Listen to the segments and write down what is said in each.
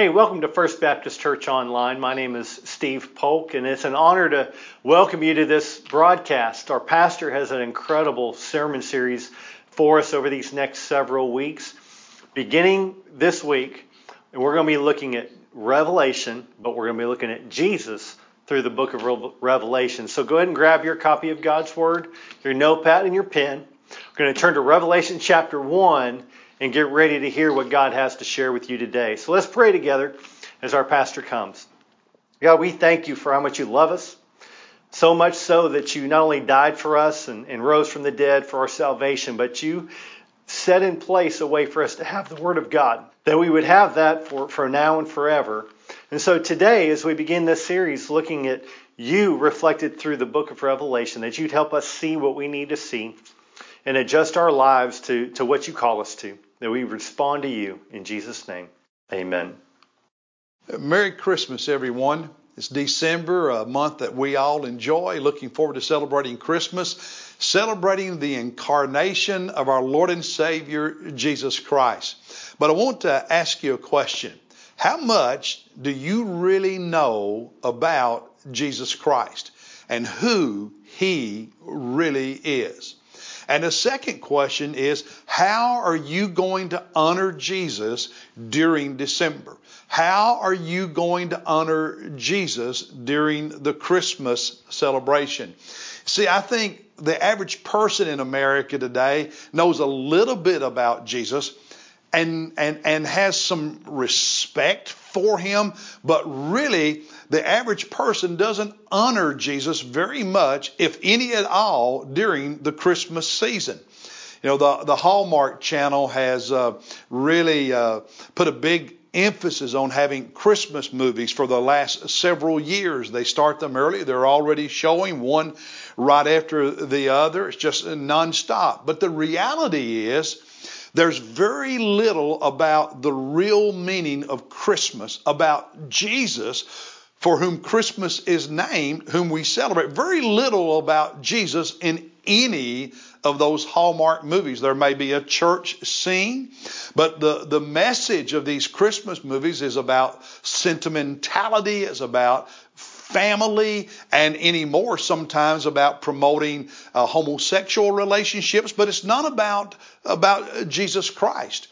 Hey, welcome to First Baptist Church Online. My name is Steve Polk, and it's an honor to welcome you to this broadcast. Our pastor has an incredible sermon series for us over these next several weeks. Beginning this week, and we're going to be looking at Revelation, but we're going to be looking at Jesus through the book of Revelation. So go ahead and grab your copy of God's Word, your notepad, and your pen. We're going to turn to Revelation chapter 1 and get ready to hear what God has to share with you today. So let's pray together as our pastor comes. God, we thank you for how much you love us, so much so that you not only died for us and, and rose from the dead for our salvation, but you set in place a way for us to have the Word of God, that we would have that for, for now and forever. And so today, as we begin this series looking at you reflected through the book of Revelation, that you'd help us see what we need to see and adjust our lives to, to what you call us to that we respond to you in Jesus' name. Amen. Merry Christmas, everyone. It's December, a month that we all enjoy. Looking forward to celebrating Christmas, celebrating the incarnation of our Lord and Savior, Jesus Christ. But I want to ask you a question. How much do you really know about Jesus Christ and who He really is? And the second question is, how are you going to honor Jesus during December? How are you going to honor Jesus during the Christmas celebration? See, I think the average person in America today knows a little bit about Jesus and, and, and has some respect for him, but really the average person doesn't honor Jesus very much, if any at all, during the Christmas season. You know, the, the Hallmark channel has uh, really uh, put a big emphasis on having Christmas movies for the last several years. They start them early. They're already showing one right after the other. It's just nonstop. But the reality is, there's very little about the real meaning of Christmas, about Jesus, for whom Christmas is named, whom we celebrate. Very little about Jesus in any of those Hallmark movies. There may be a church scene, but the, the message of these Christmas movies is about sentimentality, is about family, and anymore sometimes about promoting uh, homosexual relationships, but it's not about, about Jesus Christ.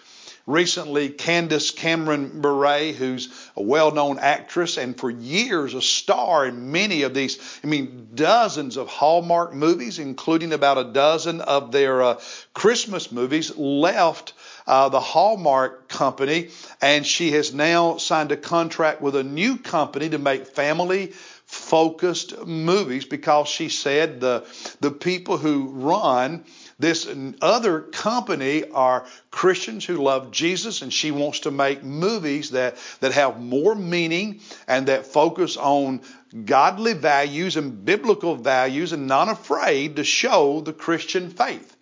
Recently, Candace Cameron Bure, who's a well known actress and for years a star in many of these, I mean, dozens of Hallmark movies, including about a dozen of their uh, Christmas movies, left uh, the Hallmark company, and she has now signed a contract with a new company to make family focused movies because she said the the people who run this other company are Christians who love Jesus, and she wants to make movies that, that have more meaning and that focus on godly values and biblical values and not afraid to show the Christian faith.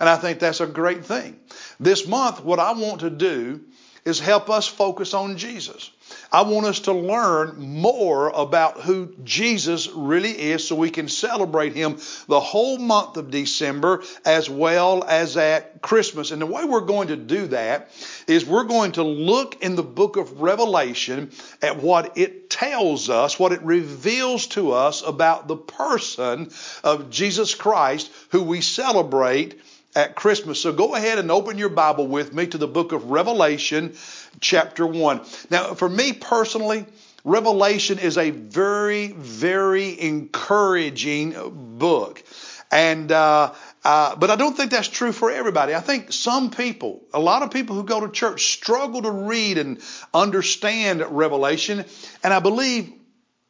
And I think that's a great thing. This month, what I want to do is help us focus on Jesus. I want us to learn more about who Jesus really is so we can celebrate him the whole month of December as well as at Christmas. And the way we're going to do that is we're going to look in the book of Revelation at what it tells us, what it reveals to us about the person of Jesus Christ who we celebrate at Christmas. So go ahead and open your Bible with me to the book of Revelation, chapter 1. Now, for me personally, Revelation is a very, very encouraging book. And, uh, uh, but I don't think that's true for everybody. I think some people, a lot of people who go to church struggle to read and understand Revelation. And I believe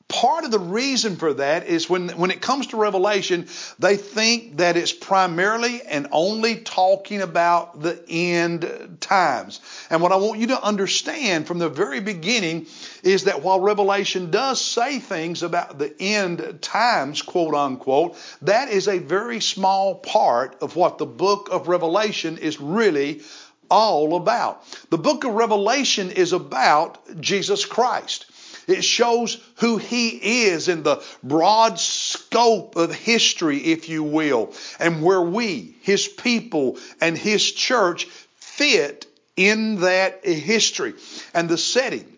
Part of the reason for that is when, when it comes to Revelation, they think that it's primarily and only talking about the end times. And what I want you to understand from the very beginning is that while Revelation does say things about the end times, quote unquote, that is a very small part of what the book of Revelation is really all about. The book of Revelation is about Jesus Christ. It shows who He is in the broad scope of history, if you will, and where we, His people, and His church fit in that history. And the setting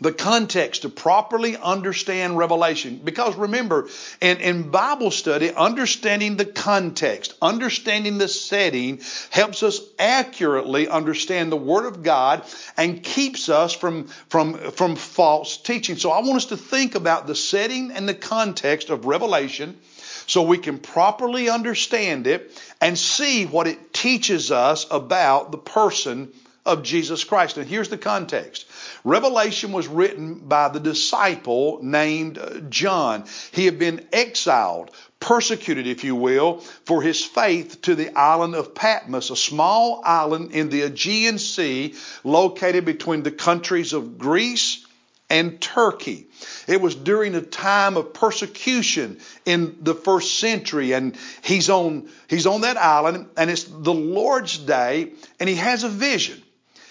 the context to properly understand revelation. Because remember, in, in Bible study, understanding the context, understanding the setting helps us accurately understand the Word of God and keeps us from, from, from false teaching. So I want us to think about the setting and the context of revelation so we can properly understand it and see what it teaches us about the person of Jesus Christ. And here's the context. Revelation was written by the disciple named uh, John. He had been exiled, persecuted, if you will, for his faith to the island of Patmos, a small island in the Aegean Sea located between the countries of Greece and Turkey. It was during a time of persecution in the first century, and he's on he's on that island, and it's the Lord's day, and he has a vision.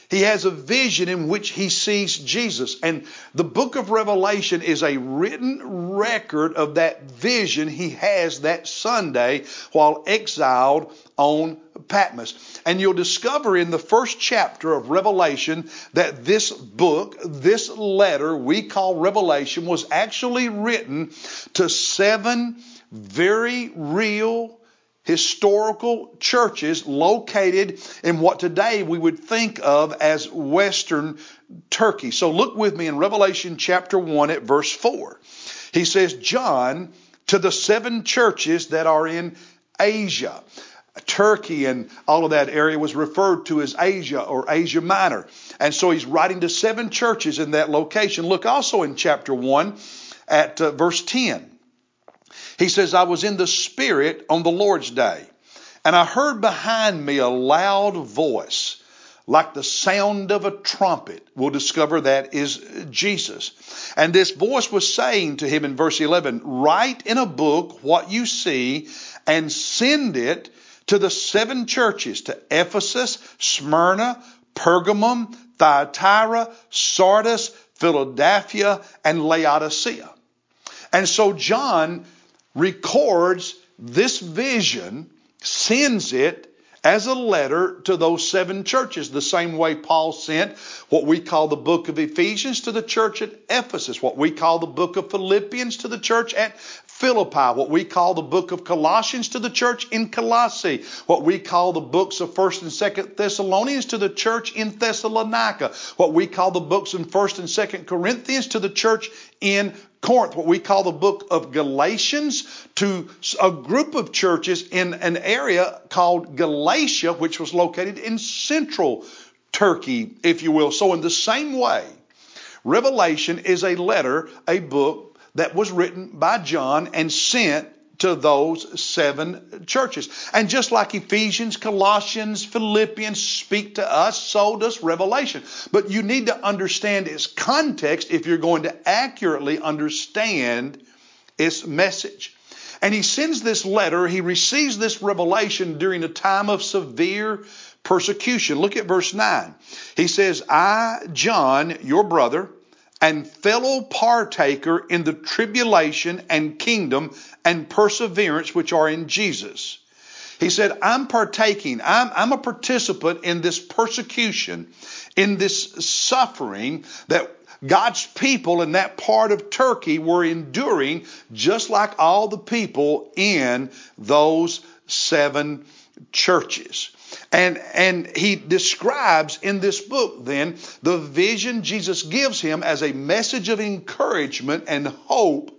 He has a vision in which he sees Jesus. And the book of Revelation is a written record of that vision he has that Sunday while exiled on Patmos. And you'll discover in the first chapter of Revelation that this book, this letter we call Revelation, was actually written to seven very real historical churches located in what today we would think of as Western Turkey. So look with me in Revelation chapter 1 at verse 4. He says, John, to the seven churches that are in Asia. Turkey and all of that area was referred to as Asia or Asia Minor. And so he's writing to seven churches in that location. Look also in chapter 1 at uh, verse 10. He says, I was in the Spirit on the Lord's day, and I heard behind me a loud voice, like the sound of a trumpet. We'll discover that is Jesus. And this voice was saying to him in verse 11, Write in a book what you see and send it to the seven churches to Ephesus, Smyrna, Pergamum, Thyatira, Sardis, Philadelphia, and Laodicea. And so John records this vision, sends it as a letter to those seven churches, the same way Paul sent what we call the book of Ephesians to the church at Ephesus, what we call the book of Philippians to the church at Philippi, what we call the book of Colossians to the church in Colossae, what we call the books of 1st and 2nd Thessalonians to the church in Thessalonica, what we call the books in 1st and 2nd Corinthians to the church in Corinth, what we call the book of Galatians, to a group of churches in an area called Galatia, which was located in central Turkey, if you will. So, in the same way, Revelation is a letter, a book that was written by John and sent to those seven churches. And just like Ephesians, Colossians, Philippians speak to us, so does Revelation. But you need to understand its context if you're going to accurately understand its message. And he sends this letter, he receives this revelation during a time of severe persecution. Look at verse 9. He says, I, John, your brother, and fellow partaker in the tribulation and kingdom and perseverance which are in Jesus. He said, I'm partaking, I'm, I'm, a participant in this persecution, in this suffering that God's people in that part of Turkey were enduring, just like all the people in those seven churches. And, and he describes in this book then the vision Jesus gives him as a message of encouragement and hope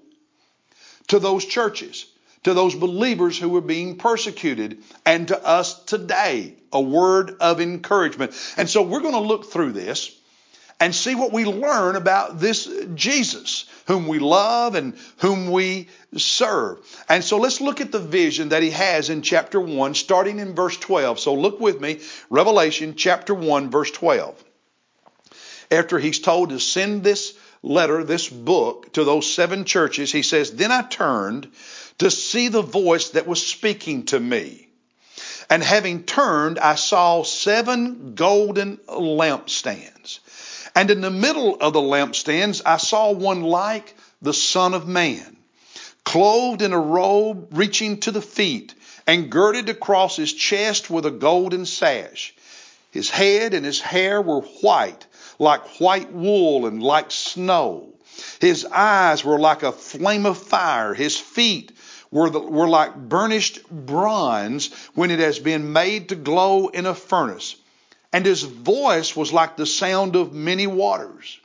to those churches, to those believers who were being persecuted, and to us today, a word of encouragement. And so we're going to look through this and see what we learn about this Jesus whom we love and whom we serve. And so let's look at the vision that he has in chapter 1, starting in verse 12. So look with me, Revelation chapter 1, verse 12. After he's told to send this letter, this book, to those seven churches, he says, Then I turned to see the voice that was speaking to me. And having turned, I saw seven golden lampstands. And in the middle of the lampstands, I saw one like the Son of Man, clothed in a robe reaching to the feet, and girded across his chest with a golden sash. His head and his hair were white, like white wool and like snow. His eyes were like a flame of fire. His feet were, the, were like burnished bronze when it has been made to glow in a furnace. And his voice was like the sound of many waters.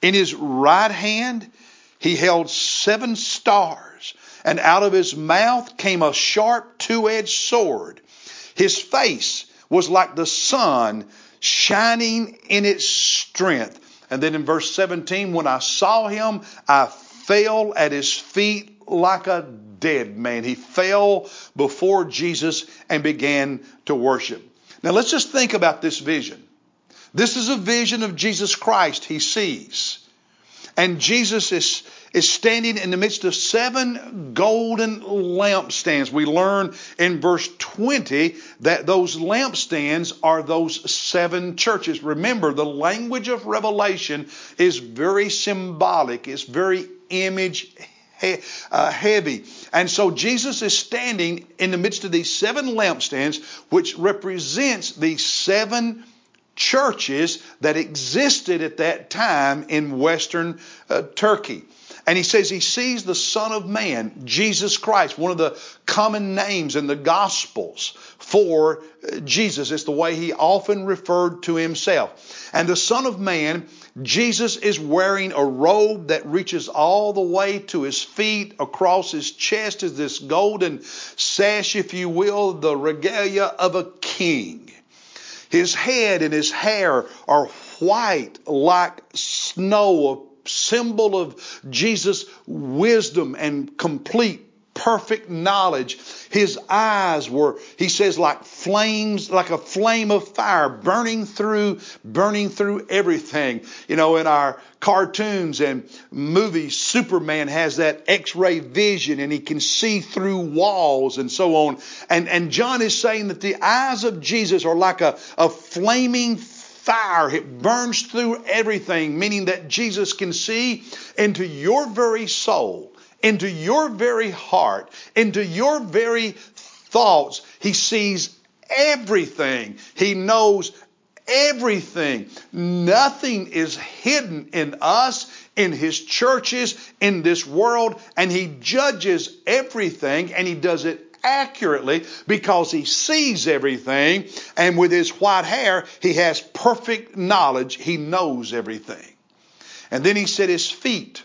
In his right hand he held seven stars, and out of his mouth came a sharp two edged sword. His face was like the sun shining in its strength. And then in verse 17, when I saw him, I fell at his feet like a dead man. He fell before Jesus and began to worship. Now let's just think about this vision. This is a vision of Jesus Christ he sees. And Jesus is, is standing in the midst of seven golden lampstands. We learn in verse 20 that those lampstands are those seven churches. Remember, the language of Revelation is very symbolic, it's very image uh, heavy. And so Jesus is standing in the midst of these seven lampstands, which represents the seven churches that existed at that time in Western uh, Turkey. And he says he sees the Son of Man, Jesus Christ, one of the common names in the Gospels for uh, Jesus. It's the way he often referred to himself. And the Son of Man Jesus is wearing a robe that reaches all the way to his feet. Across his chest is this golden sash, if you will, the regalia of a king. His head and his hair are white like snow, a symbol of Jesus' wisdom and complete perfect knowledge. His eyes were, he says, like flames, like a flame of fire burning through, burning through everything. You know, in our cartoons and movies, Superman has that x-ray vision and he can see through walls and so on. And, and John is saying that the eyes of Jesus are like a, a flaming fire. It burns through everything, meaning that Jesus can see into your very soul into your very heart, into your very thoughts. He sees everything. He knows everything. Nothing is hidden in us, in His churches, in this world, and He judges everything and He does it accurately because He sees everything. And with His white hair, He has perfect knowledge. He knows everything. And then He said His feet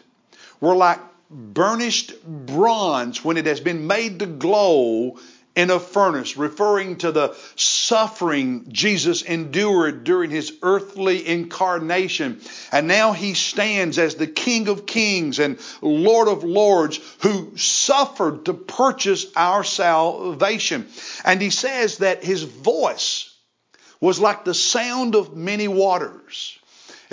were like burnished bronze when it has been made to glow in a furnace, referring to the suffering Jesus endured during his earthly incarnation. And now he stands as the King of Kings and Lord of Lords who suffered to purchase our salvation. And he says that his voice was like the sound of many waters.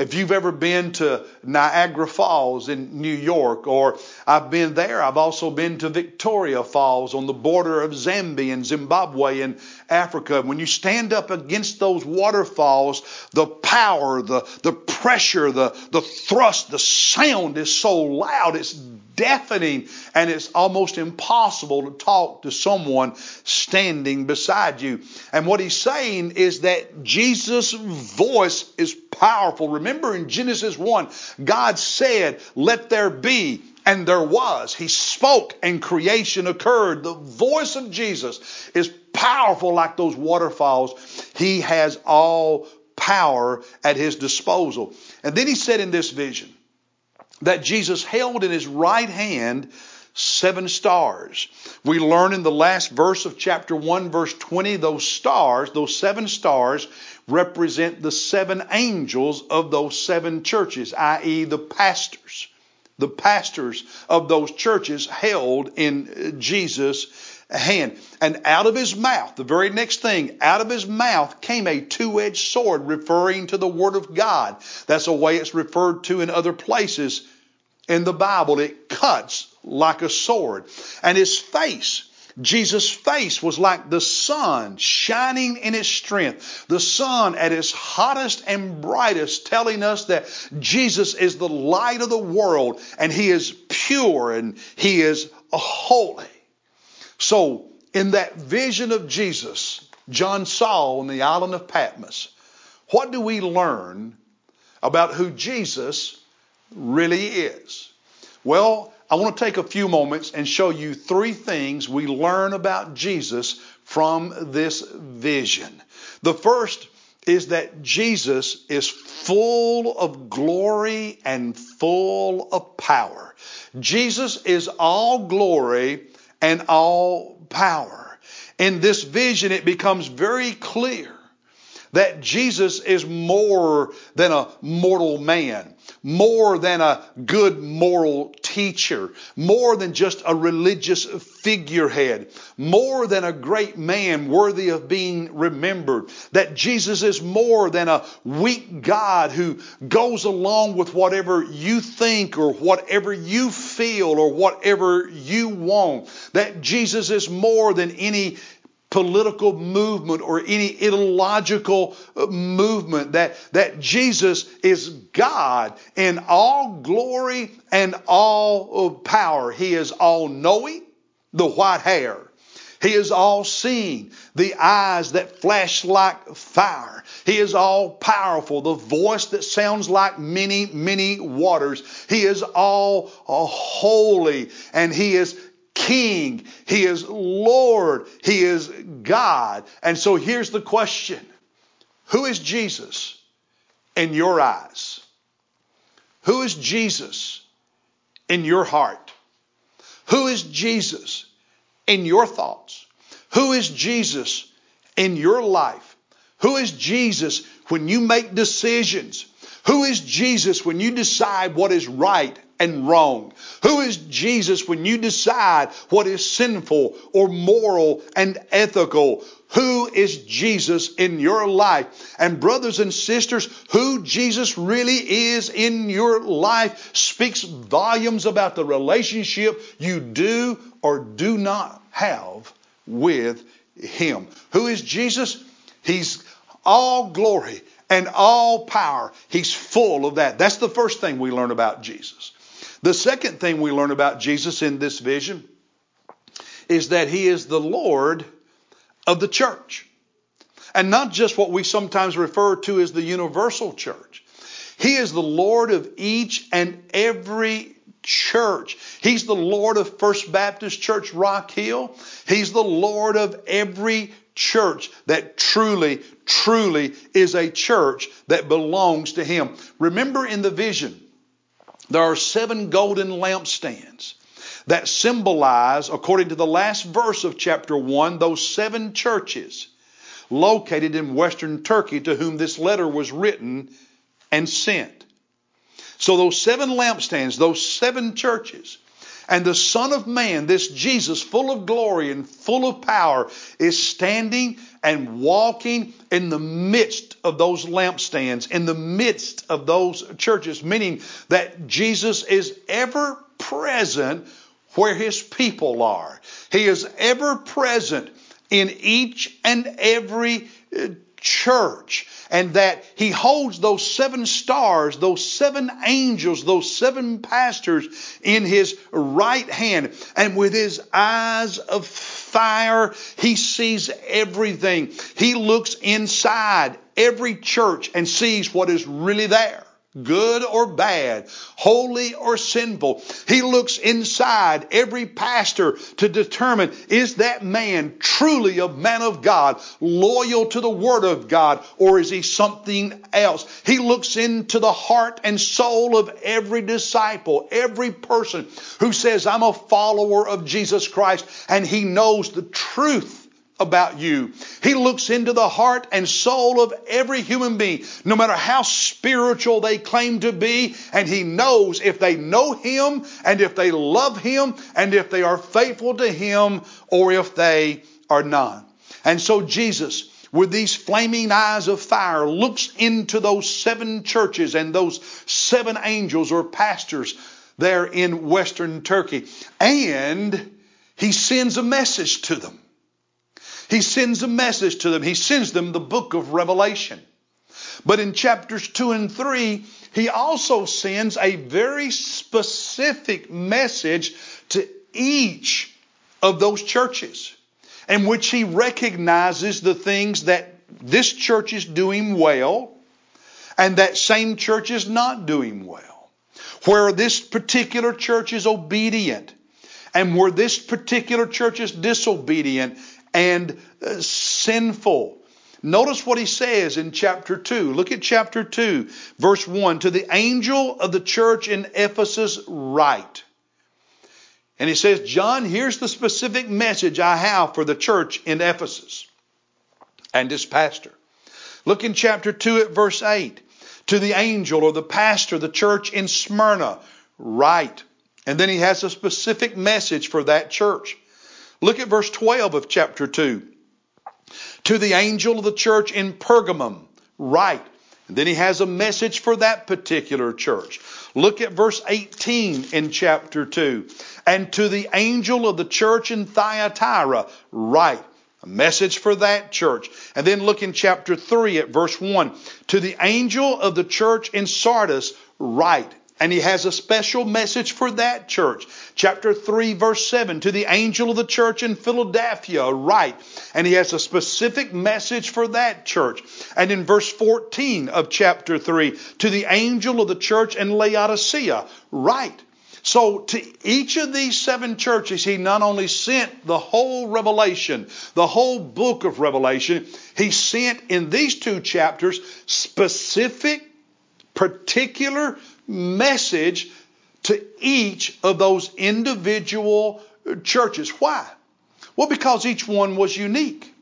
If you've ever been to Niagara Falls in New York, or I've been there, I've also been to Victoria Falls on the border of Zambia and Zimbabwe in Africa. When you stand up against those waterfalls, the power, the, the pressure, the, the thrust, the sound is so loud, it's deafening, and it's almost impossible to talk to someone standing beside you. And what he's saying is that Jesus' voice is powerful. Remember in Genesis 1, God said, Let there be, and there was. He spoke, and creation occurred. The voice of Jesus is powerful like those waterfalls. He has all power at his disposal. And then he said in this vision that Jesus held in his right hand seven stars. We learn in the last verse of chapter 1, verse 20, those stars, those seven stars, represent the seven angels of those seven churches, i.e., the pastors. The pastors of those churches held in Jesus' hand. And out of his mouth, the very next thing, out of his mouth came a two edged sword referring to the Word of God. That's a way it's referred to in other places in the Bible. It cuts like a sword. And his face Jesus' face was like the sun shining in its strength, the sun at its hottest and brightest, telling us that Jesus is the light of the world and he is pure and he is holy. So, in that vision of Jesus, John saw on the island of Patmos, what do we learn about who Jesus really is? Well, I want to take a few moments and show you three things we learn about Jesus from this vision. The first is that Jesus is full of glory and full of power. Jesus is all glory and all power. In this vision, it becomes very clear that Jesus is more than a mortal man, more than a good moral teacher, more than just a religious figurehead, more than a great man worthy of being remembered. That Jesus is more than a weak God who goes along with whatever you think or whatever you feel or whatever you want. That Jesus is more than any political movement or any ideological uh, movement that, that Jesus is God in all glory and all power. He is all knowing, the white hair. He is all seeing, the eyes that flash like fire. He is all powerful, the voice that sounds like many, many waters. He is all holy, and He is King. He is Lord. He is God. And so here's the question Who is Jesus in your eyes? Who is Jesus in your heart? Who is Jesus in your thoughts? Who is Jesus in your life? Who is Jesus when you make decisions? Who is Jesus when you decide what is right and wrong? Who is Jesus when you decide what is sinful or moral and ethical? Who is Jesus in your life? And brothers and sisters, who Jesus really is in your life speaks volumes about the relationship you do or do not have with Him. Who is Jesus? He's all glory and all power. He's full of that. That's the first thing we learn about Jesus. The second thing we learn about Jesus in this vision is that he is the Lord of the church. And not just what we sometimes refer to as the universal church. He is the Lord of each and every church. He's the Lord of First Baptist Church Rock Hill. He's the Lord of every church that truly, truly is a church that belongs to Him. Remember in the vision, there are seven golden lampstands that symbolize, according to the last verse of chapter 1, those seven churches located in western Turkey to whom this letter was written and sent. So, those seven lampstands, those seven churches, and the Son of Man, this Jesus, full of glory and full of power, is standing and walking in the midst of those lampstands, in the midst of those churches, meaning that Jesus is ever present where his people are. He is ever present in each and every uh, church and that he holds those seven stars, those seven angels, those seven pastors in his right hand. And with his eyes of fire, he sees everything. He looks inside every church and sees what is really there good or bad, holy or sinful. He looks inside every pastor to determine is that man truly a man of God, loyal to the Word of God, or is he something else? He looks into the heart and soul of every disciple, every person who says, I'm a follower of Jesus Christ, and he knows the truth about you. He looks into the heart and soul of every human being, no matter how spiritual they claim to be, and He knows if they know Him and if they love Him and if they are faithful to Him or if they are not. And so Jesus, with these flaming eyes of fire, looks into those seven churches and those seven angels or pastors there in Western Turkey, and He sends a message to them. He sends a message to them. He sends them the book of Revelation. But in chapters 2 and 3, he also sends a very specific message to each of those churches in which he recognizes the things that this church is doing well and that same church is not doing well. Where this particular church is obedient and where this particular church is disobedient and uh, sinful. Notice what he says in chapter 2. Look at chapter 2, verse 1. To the angel of the church in Ephesus, write. And he says, John, here's the specific message I have for the church in Ephesus and his pastor. Look in chapter 2 at verse 8. To the angel or the pastor, of the church in Smyrna, write. And then he has a specific message for that church. Look at verse 12 of chapter 2. To the angel of the church in Pergamum, write. And then he has a message for that particular church. Look at verse 18 in chapter 2. And to the angel of the church in Thyatira, write. A message for that church. And then look in chapter 3 at verse 1. To the angel of the church in Sardis, write. And he has a special message for that church. Chapter 3, verse 7. To the angel of the church in Philadelphia, write. And he has a specific message for that church. And in verse 14 of chapter 3, to the angel of the church in Laodicea, write. So to each of these seven churches, he not only sent the whole Revelation, the whole book of Revelation, he sent in these two chapters specific, particular message to each of those individual churches. Why? Well, because each one was unique.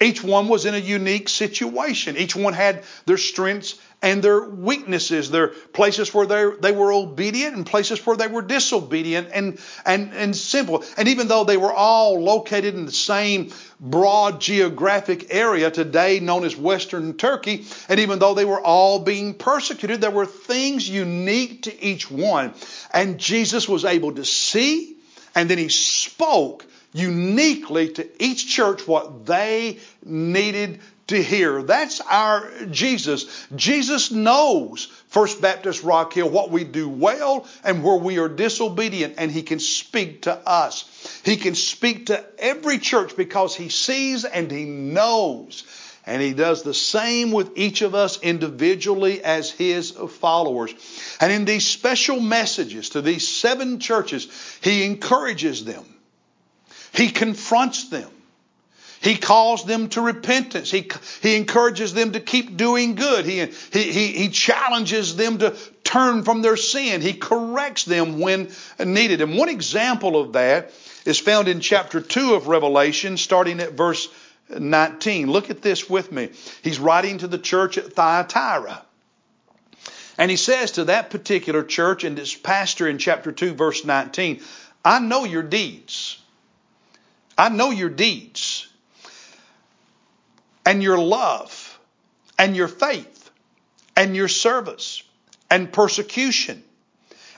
Each one was in a unique situation. Each one had their strengths and their weaknesses. Their places where they, they were obedient and places where they were disobedient and, and, and simple. And even though they were all located in the same broad geographic area today known as Western Turkey, and even though they were all being persecuted, there were things unique to each one. And Jesus was able to see, and then he spoke uniquely to each church what they needed to hear. That's our Jesus. Jesus knows First Baptist Rock Hill what we do well and where we are disobedient, and He can speak to us. He can speak to every church because He sees and He knows. And He does the same with each of us individually as His followers. And in these special messages to these seven churches, He encourages them. He confronts them. He calls them to repentance. He, he encourages them to keep doing good. He, he, he, he challenges them to turn from their sin. He corrects them when needed. And one example of that is found in chapter 2 of Revelation, starting at verse 19. Look at this with me. He's writing to the church at Thyatira. And he says to that particular church and its pastor in chapter 2, verse 19, I know your deeds. I know your deeds and your love and your faith and your service and persecution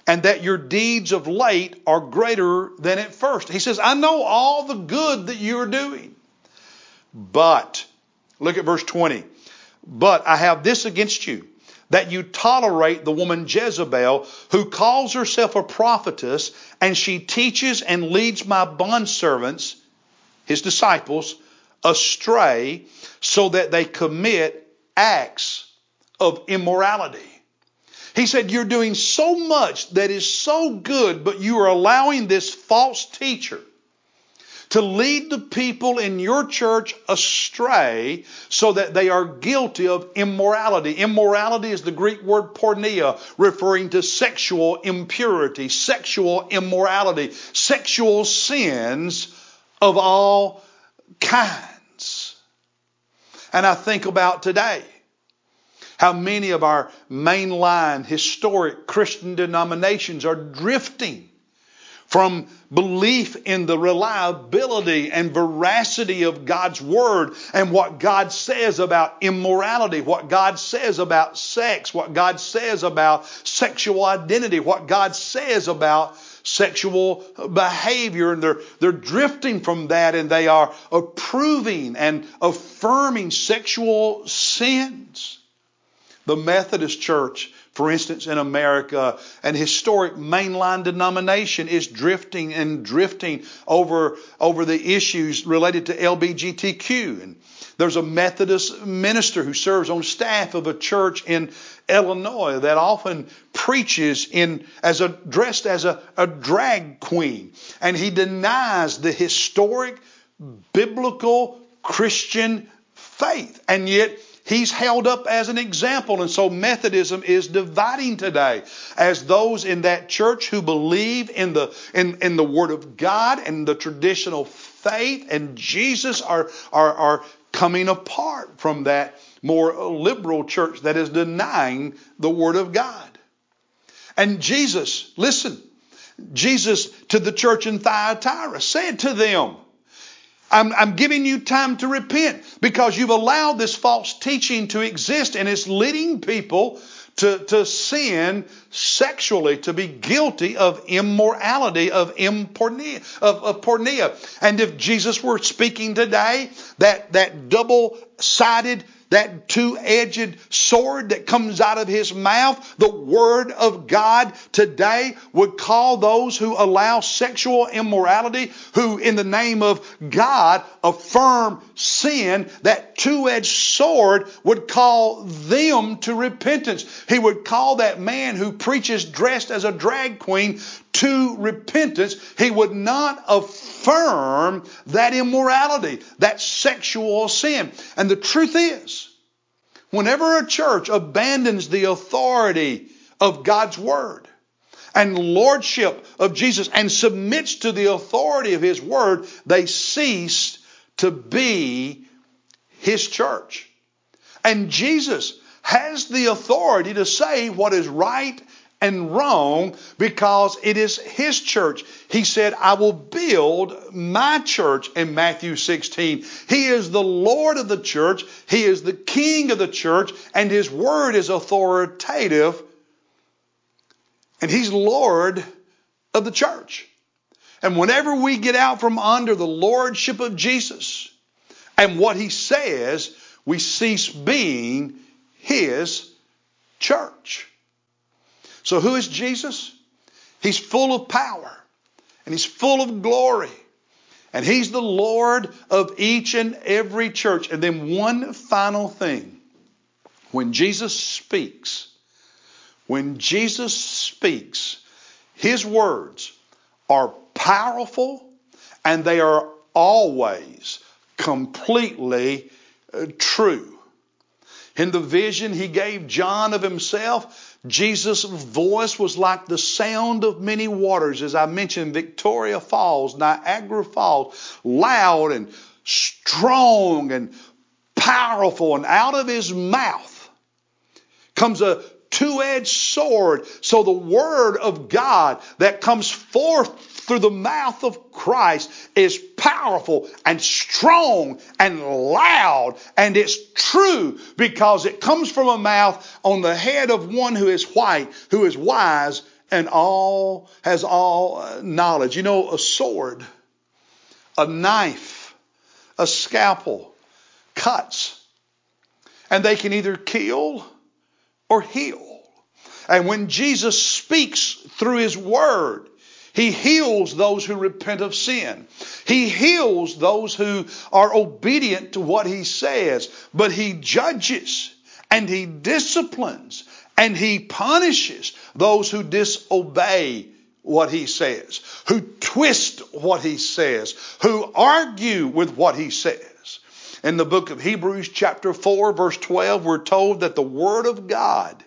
and that your deeds of late are greater than at first. He says, I know all the good that you're doing. But, look at verse 20. But I have this against you, that you tolerate the woman Jezebel, who calls herself a prophetess, and she teaches and leads my bondservants, his disciples, astray so that they commit acts of immorality. He said, You're doing so much that is so good, but you are allowing this false teacher to lead the people in your church astray so that they are guilty of immorality. Immorality is the Greek word porneia, referring to sexual impurity, sexual immorality, sexual sins of all kinds. And I think about today how many of our mainline historic Christian denominations are drifting from belief in the reliability and veracity of God's Word and what God says about immorality, what God says about sex, what God says about sexual identity, what God says about sexual behavior and they're, they're drifting from that and they are approving and affirming sexual sins. The Methodist Church, for instance, in America, an historic mainline denomination is drifting and drifting over, over the issues related to LBGTQ. And There's a Methodist minister who serves on staff of a church in Illinois that often preaches in as a dressed as a, a drag queen. And he denies the historic biblical Christian faith. And yet He's held up as an example. And so Methodism is dividing today as those in that church who believe in the, in, in the Word of God and the traditional faith and Jesus are, are, are coming apart from that more liberal church that is denying the Word of God. And Jesus, listen, Jesus to the church in Thyatira said to them, I'm, I'm, giving you time to repent because you've allowed this false teaching to exist and it's leading people to, to sin sexually, to be guilty of immorality, of impornea, of, of porneia. And if Jesus were speaking today, that, that double-sided that two-edged sword that comes out of his mouth, the word of God today would call those who allow sexual immorality, who in the name of God affirm sin, that two-edged sword would call them to repentance. He would call that man who preaches dressed as a drag queen to repentance. He would not affirm that immorality, that sexual sin. And the truth is, whenever a church abandons the authority of God's Word, and lordship of Jesus and submits to the authority of His Word, they cease to be His church. And Jesus has the authority to say what is right and wrong because it is his church. He said, I will build my church in Matthew 16. He is the Lord of the church. He is the king of the church and his word is authoritative and he's Lord of the church. And whenever we get out from under the lordship of Jesus and what he says, we cease being his church. So, who is Jesus? He's full of power and he's full of glory. And he's the Lord of each and every church. And then, one final thing when Jesus speaks, when Jesus speaks, his words are powerful and they are always completely uh, true. In the vision he gave John of himself, Jesus' voice was like the sound of many waters, as I mentioned, Victoria Falls, Niagara Falls, loud and strong and powerful. And out of his mouth comes a two edged sword. So the word of God that comes forth through the mouth of Christ is powerful and strong and loud and it's true because it comes from a mouth on the head of one who is white, who is wise and all has all uh, knowledge. You know, a sword, a knife, a scalpel cuts and they can either kill or heal. And when Jesus speaks through his word, he heals those who repent of sin. He heals those who are obedient to what he says, but he judges and he disciplines and he punishes those who disobey what he says, who twist what he says, who argue with what he says. In the book of Hebrews, chapter 4, verse 12, we're told that the Word of God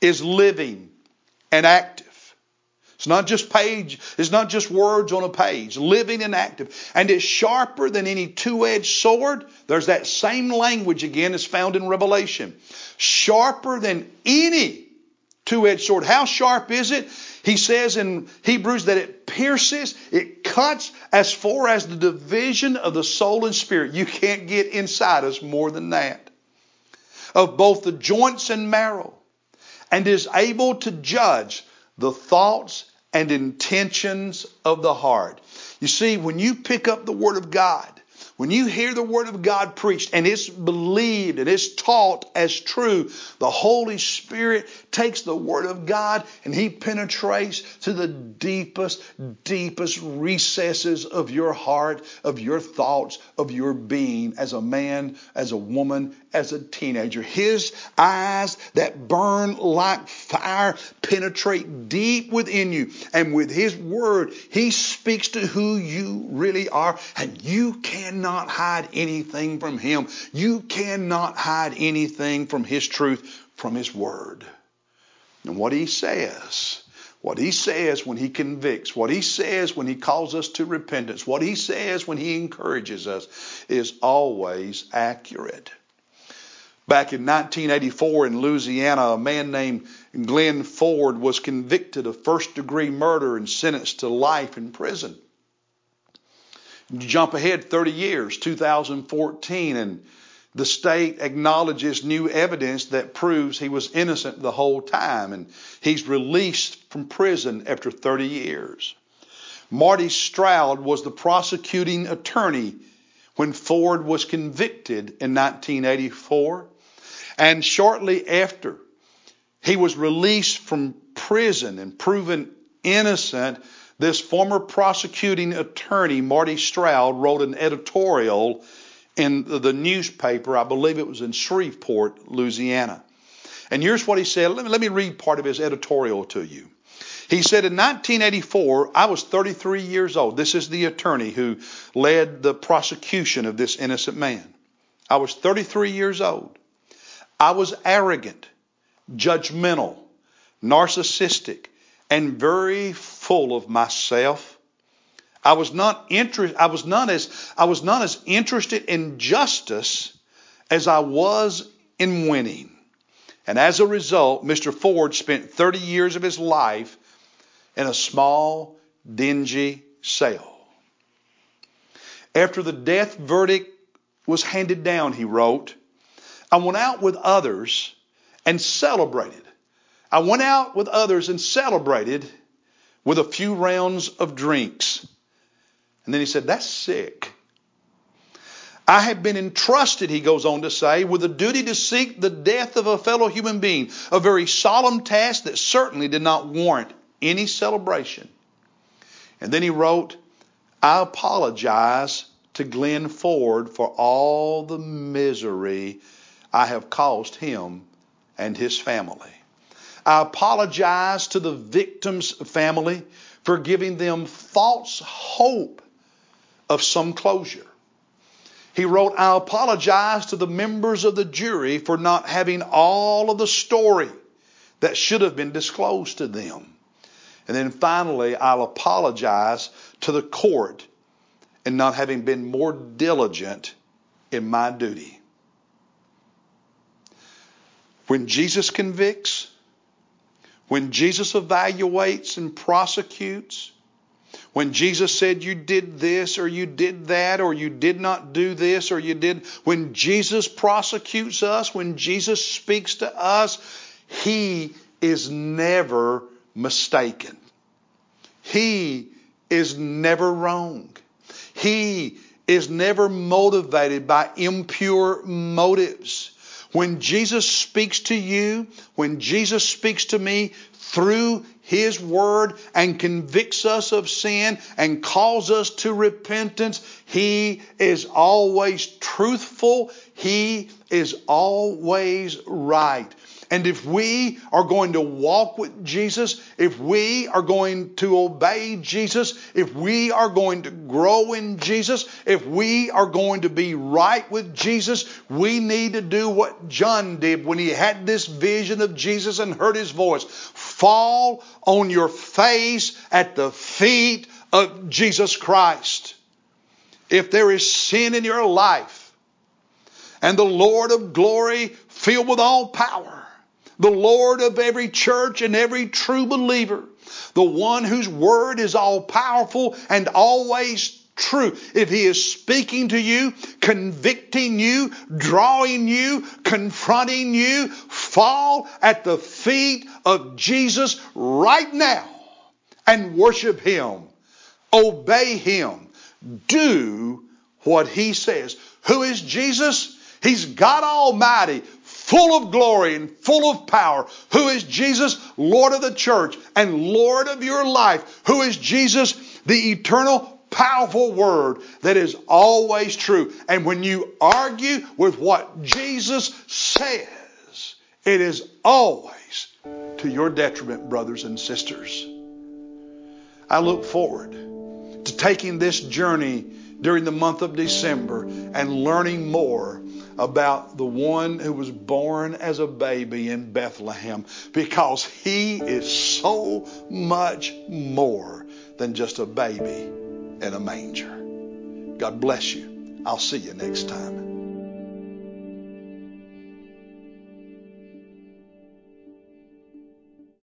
is living and active. It's not just page, it's not just words on a page, living and active. And it's sharper than any two-edged sword. There's that same language again as found in Revelation. Sharper than any two-edged sword. How sharp is it? He says in Hebrews that it pierces, it cuts as far as the division of the soul and spirit. You can't get inside us more than that. Of both the joints and marrow, and is able to judge the thoughts and intentions of the heart. You see, when you pick up the Word of God, when you hear the Word of God preached and it's believed and it's taught as true, the Holy Spirit takes the Word of God and He penetrates to the deepest, deepest recesses of your heart, of your thoughts, of your being as a man, as a woman, as a teenager. His eyes that burn like fire penetrate deep within you. And with His Word, He speaks to who you really are, and you cannot cannot hide anything from Him. You cannot hide anything from His truth, from His Word. And what He says, what He says when He convicts, what He says when He calls us to repentance, what He says when He encourages us is always accurate. Back in 1984 in Louisiana, a man named Glenn Ford was convicted of first degree murder and sentenced to life in prison. Jump ahead 30 years, 2014, and the state acknowledges new evidence that proves he was innocent the whole time, and he's released from prison after 30 years. Marty Stroud was the prosecuting attorney when Ford was convicted in 1984, and shortly after he was released from prison and proven innocent this former prosecuting attorney, Marty Stroud, wrote an editorial in the newspaper, I believe it was in Shreveport, Louisiana. And here's what he said. Let me, read part of his editorial to you. He said, In 1984, I was 33 years old. This is the attorney who led the prosecution of this innocent man. I was 33 years old. I was arrogant, judgmental, narcissistic, and very full of myself. I was not interest, I was not as I was not as interested in justice as I was in winning. And as a result, Mr. Ford spent 30 years of his life in a small, dingy cell. After the death verdict was handed down, he wrote, I went out with others and celebrated. I went out with others and celebrated with a few rounds of drinks. And then he said, That's sick. I have been entrusted, he goes on to say, with a duty to seek the death of a fellow human being, a very solemn task that certainly did not warrant any celebration. And then he wrote, I apologize to Glenn Ford for all the misery I have caused him and his family. I apologize to the victim's family for giving them false hope of some closure. He wrote, I apologize to the members of the jury for not having all of the story that should have been disclosed to them. And then finally, I'll apologize to the court in not having been more diligent in my duty. When Jesus convicts, when Jesus evaluates and prosecutes, when Jesus said you did this or you did that or you did not do this or you did, when Jesus prosecutes us, when Jesus speaks to us, he is never mistaken. He is never wrong. He is never motivated by impure motives. When Jesus speaks to you, when Jesus speaks to me through His Word and convicts us of sin and calls us to repentance, He is always truthful. He is always right. And if we are going to walk with Jesus, if we are going to obey Jesus, if we are going to grow in Jesus, if we are going to be right with Jesus, we need to do what John did when he had this vision of Jesus and heard his voice. Fall on your face at the feet of Jesus Christ. If there is sin in your life, and the Lord of glory filled with all power the Lord of every church and every true believer, the one whose word is all powerful and always true. If He is speaking to you, convicting you, drawing you, confronting you, fall at the feet of Jesus right now and worship Him. Obey Him. Do what he says. Who is Jesus? He's God Almighty, full of glory and full of power. Who is Jesus? Lord of the church and Lord of your life. Who is Jesus? The eternal powerful word that is always true. And when you argue with what Jesus says, it is always to your detriment, brothers and sisters. I look forward to taking this journey during the month of December and learning more about the one who was born as a baby in Bethlehem because he is so much more than just a baby in a manger. God bless you. I'll see you next time.